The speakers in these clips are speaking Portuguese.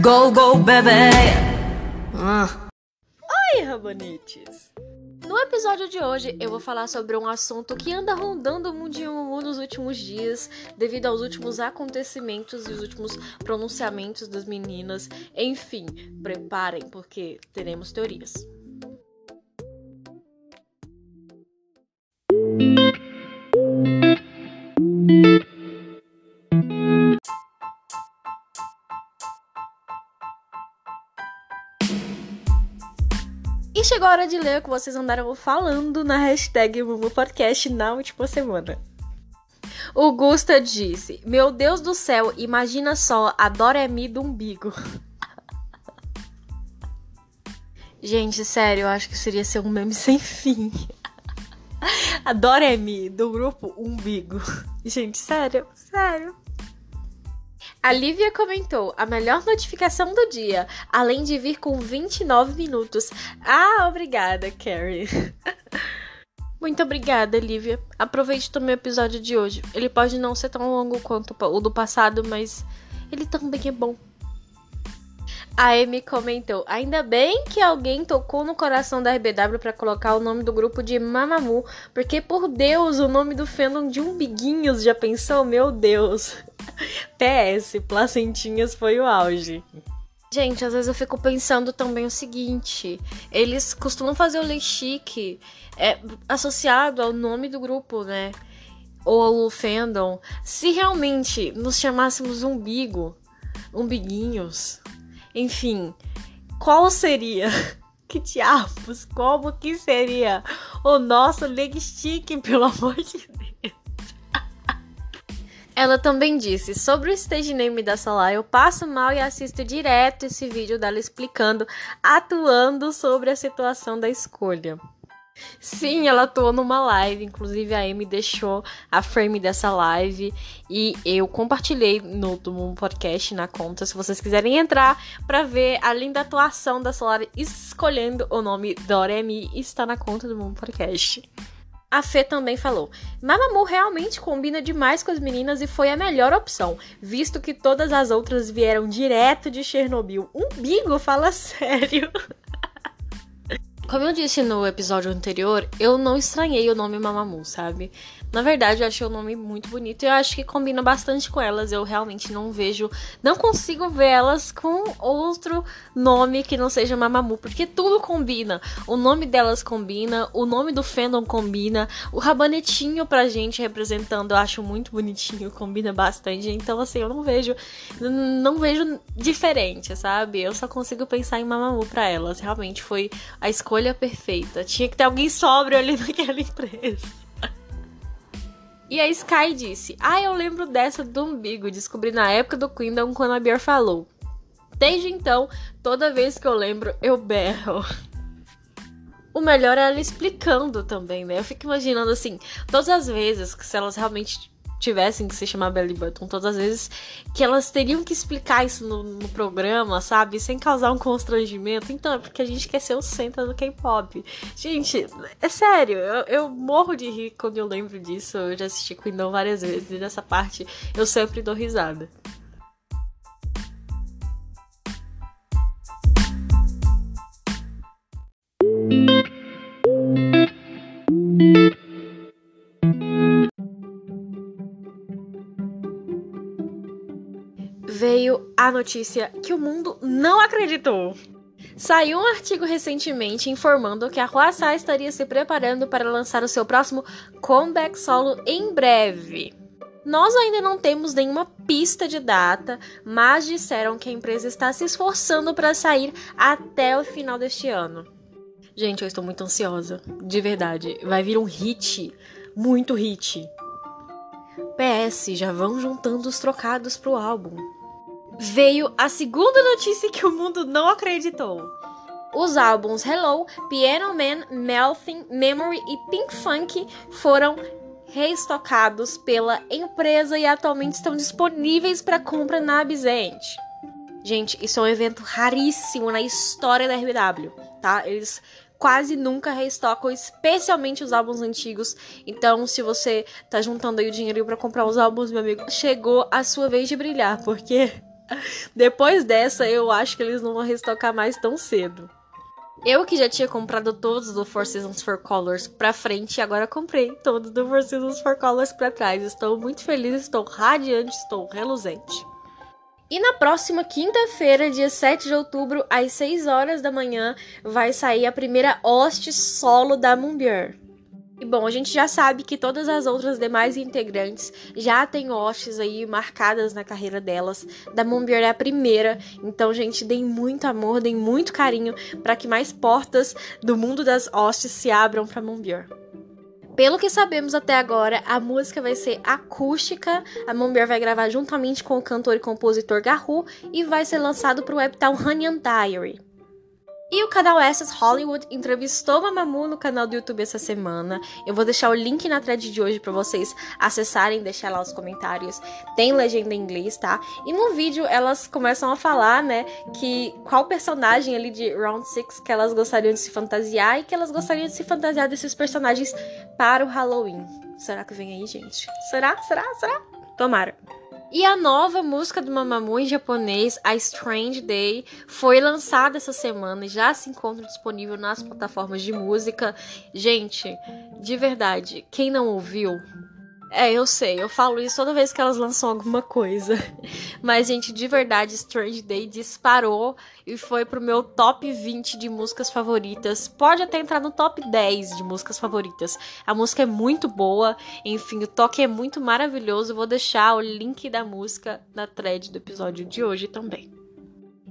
Go, go, baby! Oi, Rabanites! No episódio de hoje, eu vou falar sobre um assunto que anda rondando o mundinho nos últimos dias, devido aos últimos acontecimentos e os últimos pronunciamentos das meninas. Enfim, preparem, porque teremos teorias. E chegou a hora de ler o que vocês andaram falando na hashtag Mumu Podcast na última semana. O Gusta disse: Meu Deus do céu, imagina só a Doremi do umbigo. Gente, sério, eu acho que seria ser um meme sem fim. A Doremi do grupo Umbigo. Gente, sério, sério. A Lívia comentou a melhor notificação do dia, além de vir com 29 minutos. Ah, obrigada, Carrie. Muito obrigada, Lívia. Aproveite também o episódio de hoje. Ele pode não ser tão longo quanto o do passado, mas ele também é bom. A Amy comentou: Ainda bem que alguém tocou no coração da RBW para colocar o nome do grupo de Mamamoo, porque por Deus, o nome do fandom de Umbiguinhos já pensou? Meu Deus. PS, Placentinhas foi o auge. Gente, às vezes eu fico pensando também o seguinte: eles costumam fazer o Lechique é, associado ao nome do grupo, né? Ou ao fandom. Se realmente nos chamássemos umbigo, umbiguinhos, enfim, qual seria? Que diabos? Como que seria o nosso leg pelo amor de Deus? Ela também disse: sobre o stage name da Solar, eu passo mal e assisto direto esse vídeo dela explicando, atuando sobre a situação da escolha. Sim, ela atuou numa live, inclusive a Amy deixou a frame dessa live e eu compartilhei no, no podcast na conta, se vocês quiserem entrar para ver a linda atuação da Solar escolhendo o nome Doremi, está na conta do Mundo Podcast. A Fê também falou: Mamamoo realmente combina demais com as meninas e foi a melhor opção, visto que todas as outras vieram direto de Chernobyl. Um bigo, fala sério. Como eu disse no episódio anterior, eu não estranhei o nome Mamamoo, sabe? Na verdade, eu achei o nome muito bonito e eu acho que combina bastante com elas. Eu realmente não vejo, não consigo ver elas com outro nome que não seja Mamamoo, porque tudo combina. O nome delas combina, o nome do fandom combina, o rabanetinho pra gente representando, eu acho muito bonitinho, combina bastante. Então, assim, eu não vejo, não vejo diferente, sabe? Eu só consigo pensar em Mamamoo pra elas. Realmente foi a escolha perfeita. Tinha que ter alguém sóbrio ali naquela empresa. E a Sky disse: Ah, eu lembro dessa do umbigo. Descobri na época do Kingdom quando a Bier falou. Desde então, toda vez que eu lembro, eu berro. O melhor é ela explicando também, né? Eu fico imaginando assim, todas as vezes que se elas realmente tivessem que se chamar Belly Button todas as vezes, que elas teriam que explicar isso no, no programa, sabe? Sem causar um constrangimento. Então, é porque a gente quer ser o centro do K-pop. Gente, é sério, eu, eu, morro de rir quando eu lembro disso. Eu já assisti Queendom várias vezes e nessa parte eu sempre dou risada. A notícia que o mundo não acreditou. Saiu um artigo recentemente informando que a Huasai estaria se preparando para lançar o seu próximo comeback solo em breve. Nós ainda não temos nenhuma pista de data, mas disseram que a empresa está se esforçando para sair até o final deste ano. Gente, eu estou muito ansiosa, de verdade. Vai vir um hit, muito hit. PS, já vão juntando os trocados pro álbum veio a segunda notícia que o mundo não acreditou. Os álbuns Hello, Piano Man, Melting, Memory e Pink Funk foram reestocados pela empresa e atualmente estão disponíveis para compra na Absent. Gente, isso é um evento raríssimo na história da RBW, tá? Eles quase nunca restocam, especialmente os álbuns antigos. Então, se você tá juntando aí o dinheiro para comprar os álbuns, meu amigo, chegou a sua vez de brilhar, porque depois dessa eu acho que eles não vão restocar mais tão cedo. Eu que já tinha comprado todos do Four Seasons for Colors pra frente, agora comprei todos do Four Seasons for Colors pra trás. Estou muito feliz, estou radiante, estou reluzente. E na próxima quinta-feira, dia 7 de outubro, às 6 horas da manhã, vai sair a primeira hoste solo da Moonbeer. E bom, a gente já sabe que todas as outras demais integrantes já têm hostes aí marcadas na carreira delas. Da Moonbeer é a primeira, então, gente, deem muito amor, deem muito carinho para que mais portas do mundo das hostes se abram para Moonbeer. Pelo que sabemos até agora, a música vai ser acústica. A Mombier vai gravar juntamente com o cantor e compositor Garou e vai ser lançado para o webtown Honey Diary. E o canal Essas Hollywood entrevistou Mamamoo no canal do YouTube essa semana. Eu vou deixar o link na thread de hoje para vocês acessarem deixar lá os comentários. Tem legenda em inglês, tá? E no vídeo elas começam a falar, né, que qual personagem ali de Round 6 que elas gostariam de se fantasiar e que elas gostariam de se fantasiar desses personagens para o Halloween. Será que vem aí, gente? Será? Será? Será? Tomara. E a nova música do Mamamoo em japonês, A Strange Day, foi lançada essa semana e já se encontra disponível nas plataformas de música. Gente, de verdade, quem não ouviu, é, eu sei, eu falo isso toda vez que elas lançam alguma coisa. Mas, gente, de verdade, Strange Day disparou e foi pro meu top 20 de músicas favoritas. Pode até entrar no top 10 de músicas favoritas. A música é muito boa, enfim, o toque é muito maravilhoso. Vou deixar o link da música na thread do episódio de hoje também.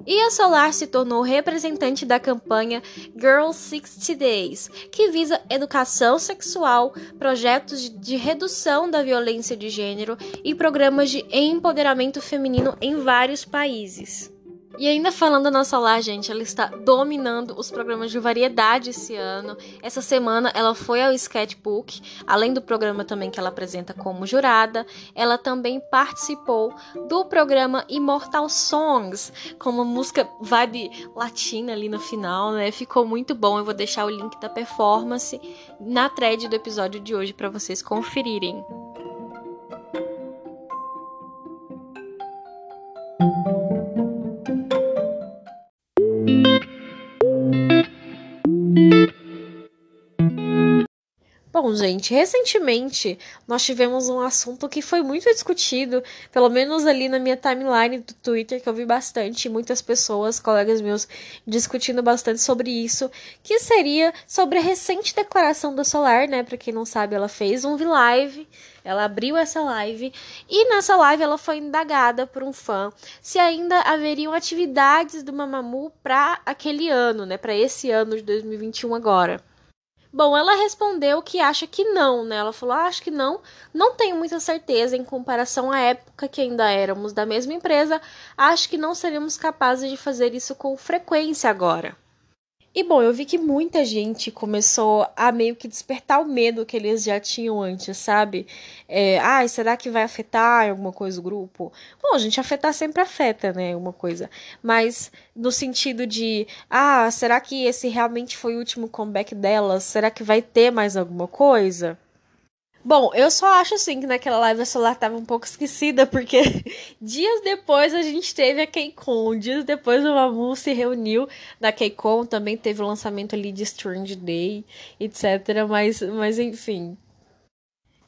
E a Solar se tornou representante da campanha Girls 60 Days, que visa educação sexual, projetos de redução da violência de gênero e programas de empoderamento feminino em vários países. E ainda falando na Solar, gente, ela está dominando os programas de variedade esse ano. Essa semana ela foi ao Sketchbook, além do programa também que ela apresenta como jurada, ela também participou do programa Immortal Songs, com uma música vibe latina ali no final, né? Ficou muito bom. Eu vou deixar o link da performance na thread do episódio de hoje para vocês conferirem. Bom, gente, recentemente nós tivemos um assunto que foi muito discutido, pelo menos ali na minha timeline do Twitter, que eu vi bastante, muitas pessoas, colegas meus, discutindo bastante sobre isso, que seria sobre a recente declaração da Solar, né? Pra quem não sabe, ela fez um live, ela abriu essa live, e nessa live ela foi indagada por um fã se ainda haveriam atividades do Mamamoo para aquele ano, né? Para esse ano de 2021 agora. Bom, ela respondeu que acha que não, né? Ela falou: ah, acho que não, não tenho muita certeza em comparação à época que ainda éramos da mesma empresa, acho que não seríamos capazes de fazer isso com frequência agora. E bom, eu vi que muita gente começou a meio que despertar o medo que eles já tinham antes, sabe? É, ah, será que vai afetar alguma coisa o grupo? Bom, a gente afetar sempre afeta, né? Uma coisa. Mas no sentido de, ah, será que esse realmente foi o último comeback delas? Será que vai ter mais alguma coisa? Bom, eu só acho assim que naquela live a Solar tava um pouco esquecida, porque dias depois a gente teve a KCON, dias depois o Mamu se reuniu na KCON, também teve o lançamento ali de Strange Day, etc. Mas, mas enfim,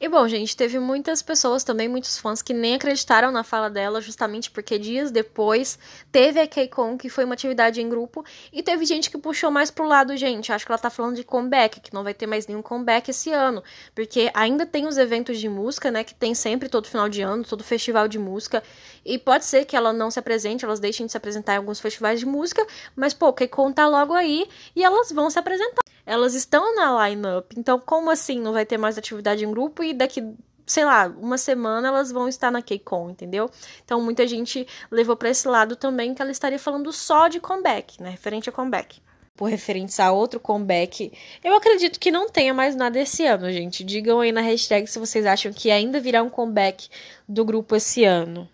e bom, gente, teve muitas pessoas também, muitos fãs que nem acreditaram na fala dela, justamente porque dias depois teve a KCON, que foi uma atividade em grupo, e teve gente que puxou mais pro lado, gente, acho que ela tá falando de comeback, que não vai ter mais nenhum comeback esse ano, porque ainda tem os eventos de música, né, que tem sempre todo final de ano, todo festival de música, e pode ser que ela não se apresente, elas deixem de se apresentar em alguns festivais de música, mas pô, KCON tá logo aí e elas vão se apresentar elas estão na line-up. Então, como assim não vai ter mais atividade em grupo e daqui, sei lá, uma semana elas vão estar na KCON, entendeu? Então, muita gente levou para esse lado também que ela estaria falando só de comeback, né? Referente a comeback. Por referente a outro comeback, eu acredito que não tenha mais nada esse ano, gente. Digam aí na hashtag se vocês acham que ainda virá um comeback do grupo esse ano.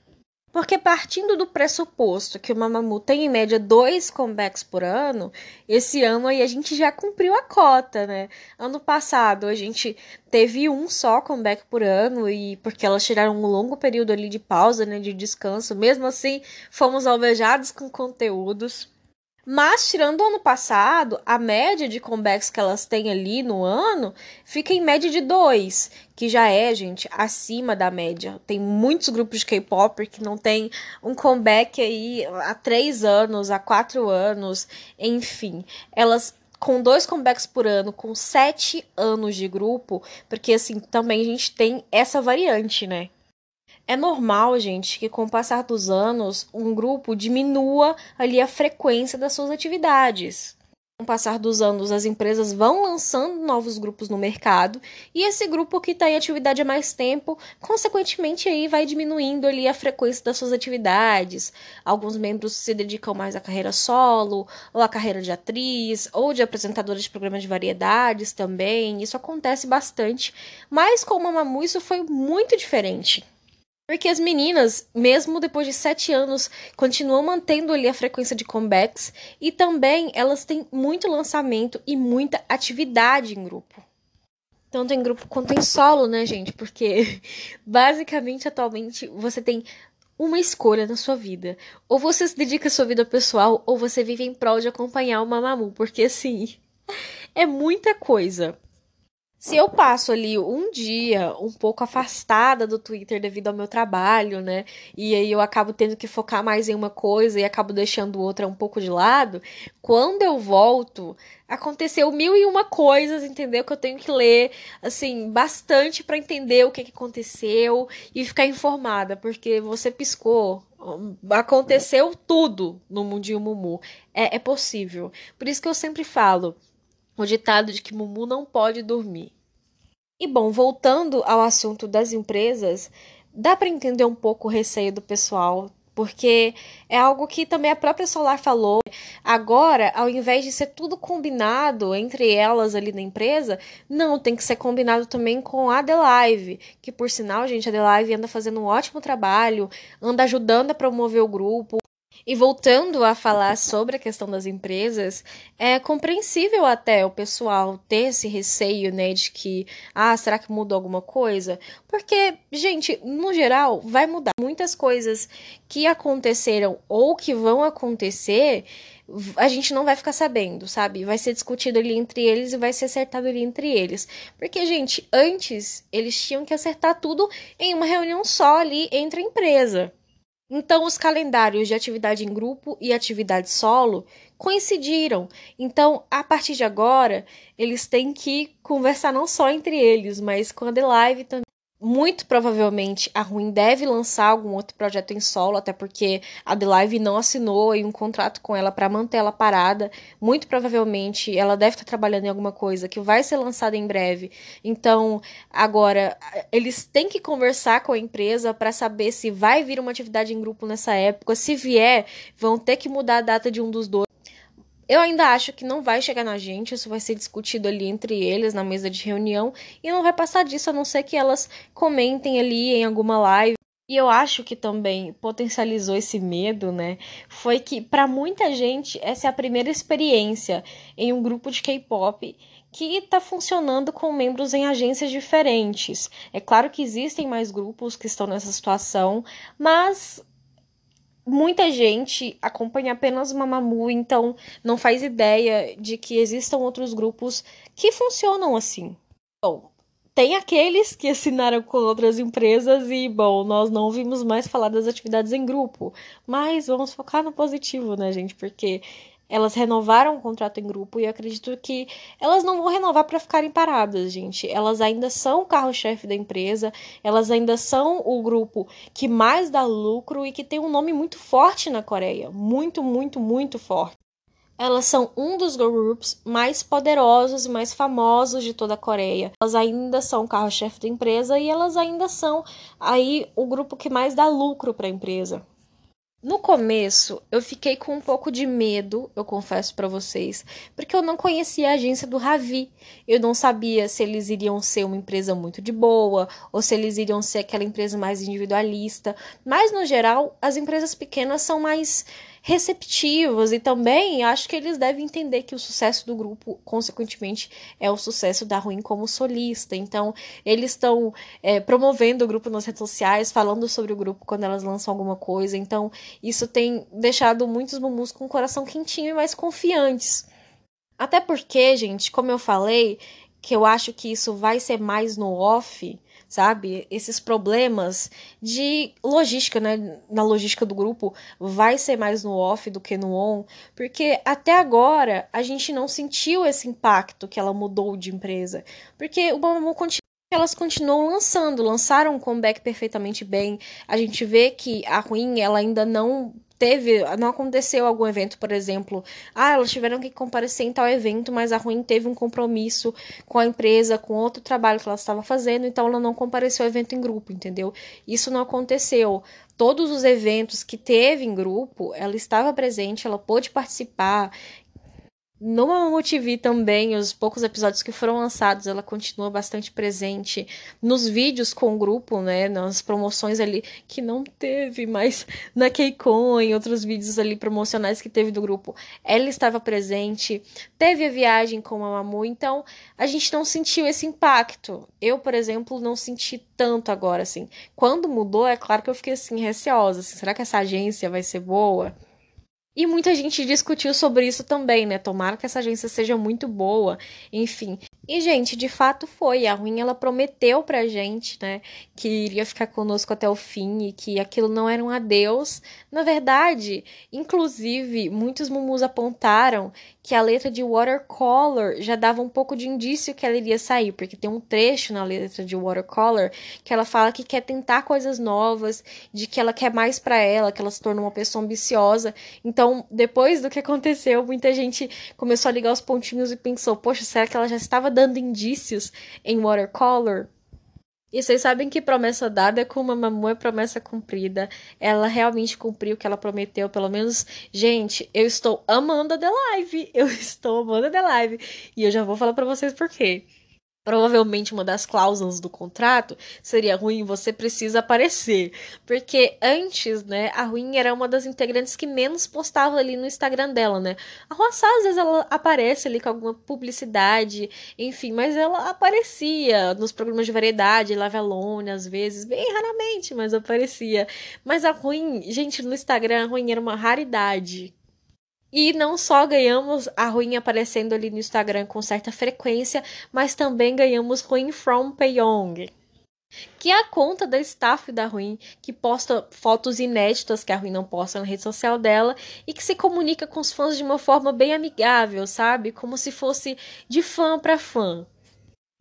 Porque partindo do pressuposto que o Mamamoo tem em média dois comebacks por ano, esse ano aí a gente já cumpriu a cota, né? Ano passado a gente teve um só comeback por ano e porque elas tiraram um longo período ali de pausa, né, de descanso, mesmo assim fomos alvejados com conteúdos. Mas, tirando o ano passado, a média de comebacks que elas têm ali no ano fica em média de dois, que já é, gente, acima da média. Tem muitos grupos de K-pop que não tem um comeback aí há três anos, há quatro anos, enfim. Elas com dois comebacks por ano, com sete anos de grupo, porque assim, também a gente tem essa variante, né? É normal, gente, que com o passar dos anos, um grupo diminua ali a frequência das suas atividades. Com o passar dos anos, as empresas vão lançando novos grupos no mercado e esse grupo que está em atividade há mais tempo, consequentemente aí vai diminuindo ali a frequência das suas atividades. Alguns membros se dedicam mais à carreira solo, ou à carreira de atriz, ou de apresentadora de programas de variedades também. Isso acontece bastante, mas com o Mamamoo isso foi muito diferente. Porque as meninas, mesmo depois de sete anos, continuam mantendo ali a frequência de comebacks e também elas têm muito lançamento e muita atividade em grupo. Tanto em grupo quanto em solo, né, gente? Porque basicamente atualmente você tem uma escolha na sua vida. Ou você se dedica à sua vida pessoal, ou você vive em prol de acompanhar o Mamamoo. Porque assim, é muita coisa. Se eu passo ali um dia um pouco afastada do Twitter devido ao meu trabalho, né? E aí eu acabo tendo que focar mais em uma coisa e acabo deixando outra um pouco de lado. Quando eu volto, aconteceu mil e uma coisas, entendeu? Que eu tenho que ler, assim, bastante para entender o que, que aconteceu e ficar informada, porque você piscou, aconteceu tudo no Mundinho Mumu. É, é possível. Por isso que eu sempre falo o ditado de que Mumu não pode dormir. E bom, voltando ao assunto das empresas, dá para entender um pouco o receio do pessoal, porque é algo que também a própria Solar falou. Agora, ao invés de ser tudo combinado entre elas ali na empresa, não, tem que ser combinado também com a The Live, que por sinal, gente, a The Live anda fazendo um ótimo trabalho, anda ajudando a promover o grupo, e voltando a falar sobre a questão das empresas, é compreensível até o pessoal ter esse receio, né, de que, ah, será que mudou alguma coisa? Porque, gente, no geral, vai mudar. Muitas coisas que aconteceram ou que vão acontecer, a gente não vai ficar sabendo, sabe? Vai ser discutido ali entre eles e vai ser acertado ali entre eles. Porque, gente, antes eles tinham que acertar tudo em uma reunião só ali entre a empresa. Então, os calendários de atividade em grupo e atividade solo coincidiram. Então, a partir de agora, eles têm que conversar não só entre eles, mas com a The Live também. Muito provavelmente a Ruin deve lançar algum outro projeto em solo, até porque a The Live não assinou um contrato com ela para manter ela parada. Muito provavelmente ela deve estar trabalhando em alguma coisa que vai ser lançada em breve. Então, agora eles têm que conversar com a empresa para saber se vai vir uma atividade em grupo nessa época. Se vier, vão ter que mudar a data de um dos dois. Eu ainda acho que não vai chegar na gente, isso vai ser discutido ali entre eles na mesa de reunião e não vai passar disso a não ser que elas comentem ali em alguma live. E eu acho que também potencializou esse medo, né? Foi que para muita gente essa é a primeira experiência em um grupo de K-pop que está funcionando com membros em agências diferentes. É claro que existem mais grupos que estão nessa situação, mas muita gente acompanha apenas o Mamamoo, então não faz ideia de que existam outros grupos que funcionam assim. Bom, tem aqueles que assinaram com outras empresas e, bom, nós não ouvimos mais falar das atividades em grupo. Mas vamos focar no positivo, né, gente? Porque elas renovaram o contrato em grupo e eu acredito que elas não vão renovar para ficarem paradas, gente. Elas ainda são o carro-chefe da empresa, elas ainda são o grupo que mais dá lucro e que tem um nome muito forte na Coreia. Muito, muito, muito forte. Elas são um dos girl groups mais poderosos e mais famosos de toda a Coreia. Elas ainda são o carro-chefe da empresa e elas ainda são aí o grupo que mais dá lucro para a empresa. No começo, eu fiquei com um pouco de medo, eu confesso para vocês, porque eu não conhecia a agência do Ravi. Eu não sabia se eles iriam ser uma empresa muito de boa ou se eles iriam ser aquela empresa mais individualista. Mas no geral, as empresas pequenas são mais receptivos e também acho que eles devem entender que o sucesso do grupo, consequentemente, é o sucesso da Ruim como solista. Então, eles estão é, promovendo o grupo nas redes sociais, falando sobre o grupo quando elas lançam alguma coisa. Então, isso tem deixado muitos mumus com o coração quentinho e mais confiantes. Até porque, gente, como eu falei, que eu acho que isso vai ser mais no off sabe? Esses problemas de logística, né? Na logística do grupo, vai ser mais no off do que no on, porque até agora a gente não sentiu esse impacto que ela mudou de empresa, porque o Mamamoo continua elas continuam lançando, lançaram um comeback perfeitamente bem. A gente vê que a Ruim, ela ainda não teve, não aconteceu algum evento, por exemplo, ah, elas tiveram que comparecer em tal evento, mas a Ruim teve um compromisso com a empresa, com outro trabalho que ela estava fazendo, então ela não compareceu ao evento em grupo, entendeu? Isso não aconteceu. Todos os eventos que teve em grupo, ela estava presente, ela pôde participar, no Mamamoo TV também, os poucos episódios que foram lançados, ela continua bastante presente nos vídeos com o grupo, né? Nas promoções ali que não teve, mas na KCON e outros vídeos ali promocionais que teve do grupo, ela estava presente. Teve a viagem com a Mamamoo, então a gente não sentiu esse impacto. Eu, por exemplo, não senti tanto agora, assim. Quando mudou, é claro que eu fiquei assim, receosa. Assim, será que essa agência vai ser boa? E muita gente discutiu sobre isso também, né? Tomara que essa agência seja muito boa, enfim. E, gente, de fato foi. A Ruim, ela prometeu pra gente, né, que iria ficar conosco até o fim e que aquilo não era um adeus. Na verdade, inclusive, muitos mumus apontaram que a letra de Watercolor já dava um pouco de indício que ela iria sair, porque tem um trecho na letra de Watercolor que ela fala que quer tentar coisas novas, de que ela quer mais para ela, que ela se tornou uma pessoa ambiciosa. Então, depois do que aconteceu, muita gente começou a ligar os pontinhos e pensou: poxa, será que ela já estava dando indícios em Watercolor? E vocês sabem que promessa dada é com uma mamãe é promessa cumprida. Ela realmente cumpriu o que ela prometeu, pelo menos. Gente, eu estou amando a The Live. Eu estou amando a The Live. E eu já vou falar para vocês por quê. Provavelmente uma das cláusulas do contrato seria ruim, você precisa aparecer. Porque antes, né, a Ruim era uma das integrantes que menos postava ali no Instagram dela, né? A Roça, às vezes, ela aparece ali com alguma publicidade, enfim, mas ela aparecia nos programas de variedade, Live Alone, às vezes, bem raramente, mas aparecia. Mas a Ruim, gente, no Instagram, a Ruim era uma raridade. E não só ganhamos a Ruim aparecendo ali no Instagram com certa frequência, mas também ganhamos Ruim from Pyong. Que é a conta da staff da Ruim, que posta fotos inéditas que a Ruim não posta na rede social dela e que se comunica com os fãs de uma forma bem amigável, sabe? Como se fosse de fã para fã.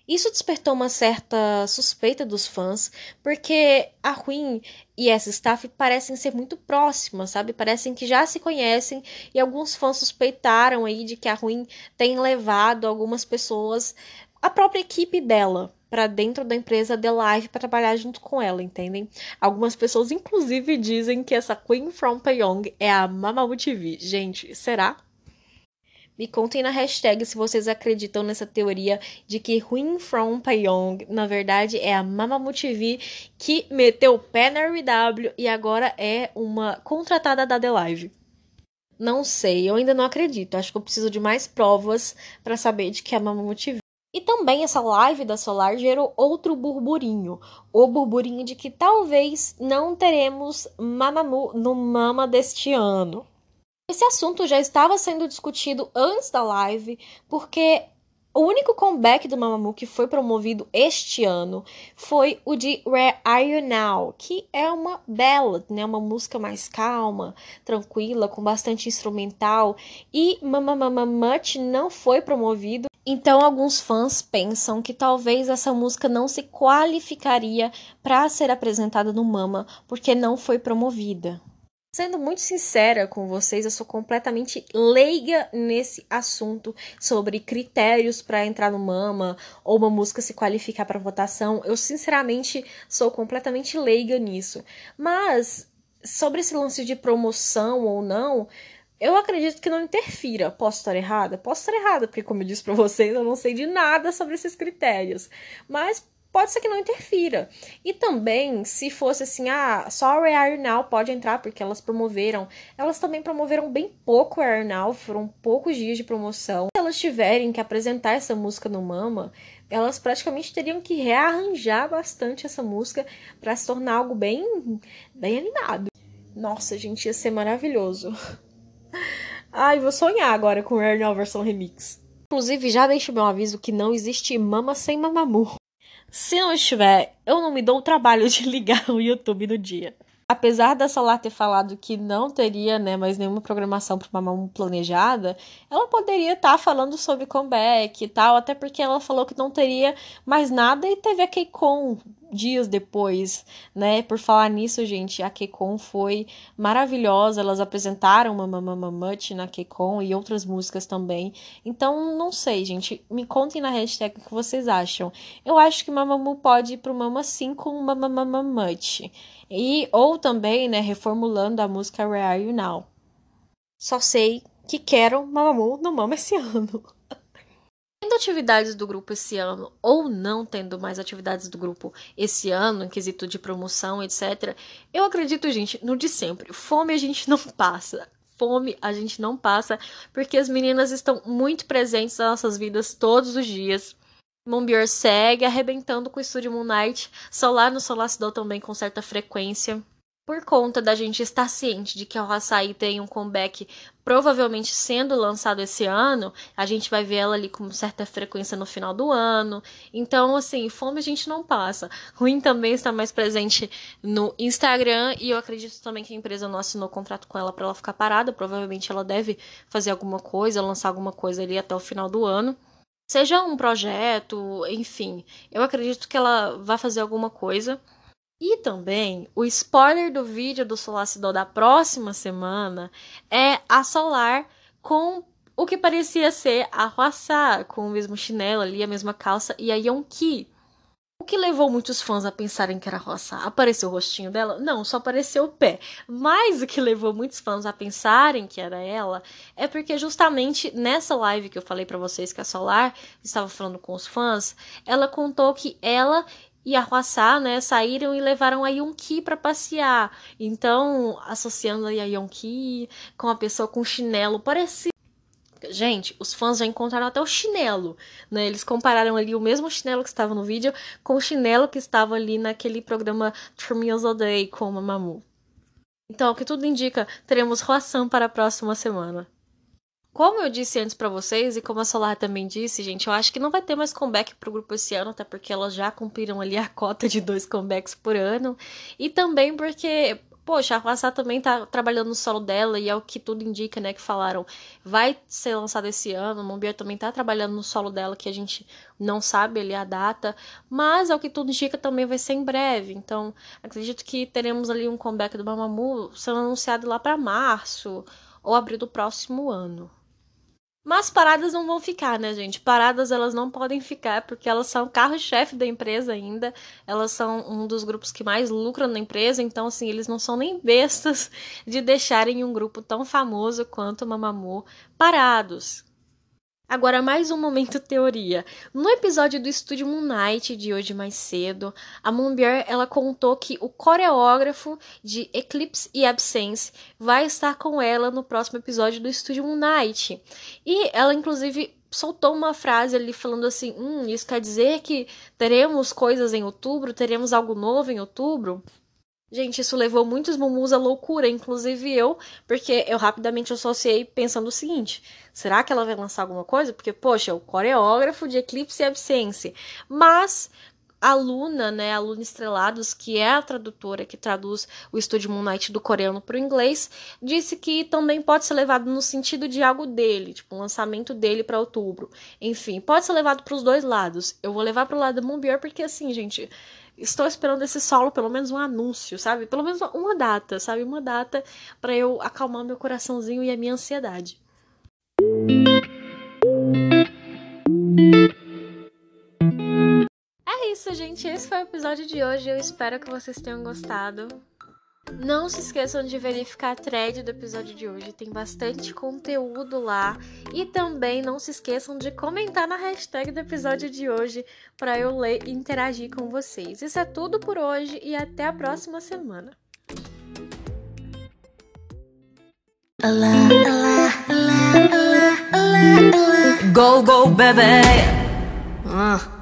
Isso despertou uma certa suspeita dos fãs, porque a Queen e essa staff parecem ser muito próximas, sabe? Parecem que já se conhecem e alguns fãs suspeitaram aí de que a Queen tem levado algumas pessoas, a própria equipe dela, para dentro da empresa The Live para trabalhar junto com ela, entendem? Algumas pessoas inclusive dizem que essa Queen from Pyong é a Mamamoo TV. Gente, será? Me contem na hashtag se vocês acreditam nessa teoria de que Huin From Pyong, na verdade, é a Mamamoo TV que meteu o pé na RW e agora é uma contratada da The Live. Não sei, eu ainda não acredito. Acho que eu preciso de mais provas para saber de que é a Mamamoo TV. E também essa live da Solar gerou outro burburinho. O burburinho de que talvez não teremos Mamamoo no Mama deste ano. Esse assunto já estava sendo discutido antes da live, porque o único comeback do Mamamoo que foi promovido este ano foi o de Where Are You Now, que é uma ballad, né, uma música mais calma, tranquila, com bastante instrumental, e Much não foi promovido. Então alguns fãs pensam que talvez essa música não se qualificaria para ser apresentada no Mama, porque não foi promovida. Sendo muito sincera com vocês, eu sou completamente leiga nesse assunto sobre critérios para entrar no Mama ou uma música se qualificar para votação. Eu sinceramente sou completamente leiga nisso. Mas sobre esse lance de promoção ou não, eu acredito que não interfira. Posso estar errada? Posso estar errada, porque, como eu disse para vocês, eu não sei de nada sobre esses critérios. Mas pode ser que não interfira. E também, se fosse assim, ah, só a Air Now pode entrar, porque elas promoveram. Elas também promoveram bem pouco a Air Now, foram poucos dias de promoção. Se elas tiverem que apresentar essa música no Mama, elas praticamente teriam que rearranjar bastante essa música para se tornar algo bem, bem animado. Nossa, gente, ia ser maravilhoso. Ai, vou sonhar agora com o Air Now versão remix. Inclusive, já deixo meu aviso que não existe mama sem mamamu. Se não estiver, eu não me dou o trabalho de ligar o YouTube no dia. Apesar da Solar ter falado que não teria né, mais nenhuma programação para Mamamoo planejada, ela poderia estar tá falando sobre comeback e tal, até porque ela falou que não teria mais nada e teve a KCON dias depois, né? Por falar nisso, gente, a KCON foi maravilhosa. Elas apresentaram Mamamamamut na KCON e outras músicas também. Então, não sei, gente. Me contem na hashtag o que vocês acham. Eu acho que Mamamoo pode ir pro Mama 5 com Mamamamamut. E, ou também, né, reformulando a música Where Are You Now. Só sei que quero Mamamoo no Mama esse ano. Tendo atividades do grupo esse ano ou não tendo mais atividades do grupo esse ano, em quesito de promoção, etc., eu acredito, gente, no de sempre. Fome a gente não passa. Fome a gente não passa, porque as meninas estão muito presentes nas nossas vidas todos os dias. Moonbeer segue arrebentando com o estúdio Moon Knight, Solar no Solacidol também com certa frequência por conta da gente estar ciente de que a Açaí tem um comeback provavelmente sendo lançado esse ano, a gente vai ver ela ali com certa frequência no final do ano. Então, assim, fome a gente não passa. Ruim também está mais presente no Instagram e eu acredito também que a empresa não assinou contrato com ela para ela ficar parada. Provavelmente ela deve fazer alguma coisa, lançar alguma coisa ali até o final do ano. Seja um projeto, enfim, eu acredito que ela vai fazer alguma coisa. E também, o spoiler do vídeo do Solacidor da próxima semana é a Solar com o que parecia ser a Huaçá, com o mesmo chinelo ali, a mesma calça, e a Yonki. O que levou muitos fãs a pensarem que era Huaçá? Apareceu o rostinho dela? Não, só apareceu o pé. Mas o que levou muitos fãs a pensarem que era ela é porque justamente nessa live que eu falei para vocês que a Solar estava falando com os fãs, ela contou que ela e a Huaçá, né, saíram e levaram a Yonki para passear. Então, associando a Yonki com a pessoa com chinelo, parece Gente, os fãs já encontraram até o chinelo, né? Eles compararam ali o mesmo chinelo que estava no vídeo com o chinelo que estava ali naquele programa Three Meals a Day com a Mamamoo. Então, o que tudo indica, teremos Roação para a próxima semana. Como eu disse antes para vocês, e como a Solar também disse, gente, eu acho que não vai ter mais comeback pro grupo esse ano, até porque elas já cumpriram ali a cota de dois comebacks por ano. E também porque, poxa, a Huaçá também tá trabalhando no solo dela, e é o que tudo indica, né, que falaram. Vai ser lançado esse ano, o Mombier também tá trabalhando no solo dela, que a gente não sabe ali a data, mas é o que tudo indica também vai ser em breve. Então, acredito que teremos ali um comeback do Mamamoo sendo anunciado lá para março ou abril do próximo ano. Mas paradas não vão ficar, né, gente? Paradas elas não podem ficar porque elas são carro-chefe da empresa ainda. Elas são um dos grupos que mais lucram na empresa, então assim, eles não são nem bestas de deixarem um grupo tão famoso quanto o Mamamoo parados. Agora, mais um momento teoria. No episódio do Estúdio Moon Knight de hoje mais cedo, a Moonbear ela contou que o coreógrafo de Eclipse e Absence vai estar com ela no próximo episódio do Estúdio Moon Knight. E ela, inclusive, soltou uma frase ali falando assim: hum, isso quer dizer que teremos coisas em outubro, teremos algo novo em outubro? Gente, isso levou muitos mumus à loucura, inclusive eu, porque eu rapidamente associei pensando o seguinte: será que ela vai lançar alguma coisa? Porque, poxa, o coreógrafo de Eclipse e Absence. Mas a Luna, né, a Luna Estrelados, que é a tradutora que traduz o estúdio Moon Knight do coreano para o inglês, disse que também pode ser levado no sentido de algo dele, tipo um lançamento dele para outubro. Enfim, pode ser levado para os dois lados. Eu vou levar para o lado da Moonbeer porque assim, gente, estou esperando esse solo, pelo menos um anúncio, sabe? Pelo menos uma data, sabe? Uma data para eu acalmar meu coraçãozinho e a minha ansiedade. É isso, gente. Esse foi o episódio de hoje. Eu espero que vocês tenham gostado. Não se esqueçam de verificar a thread do episódio de hoje, tem bastante conteúdo lá. E também não se esqueçam de comentar na hashtag do episódio de hoje para eu ler e interagir com vocês. Isso é tudo por hoje e até a próxima semana. Go, go, baby. Uh.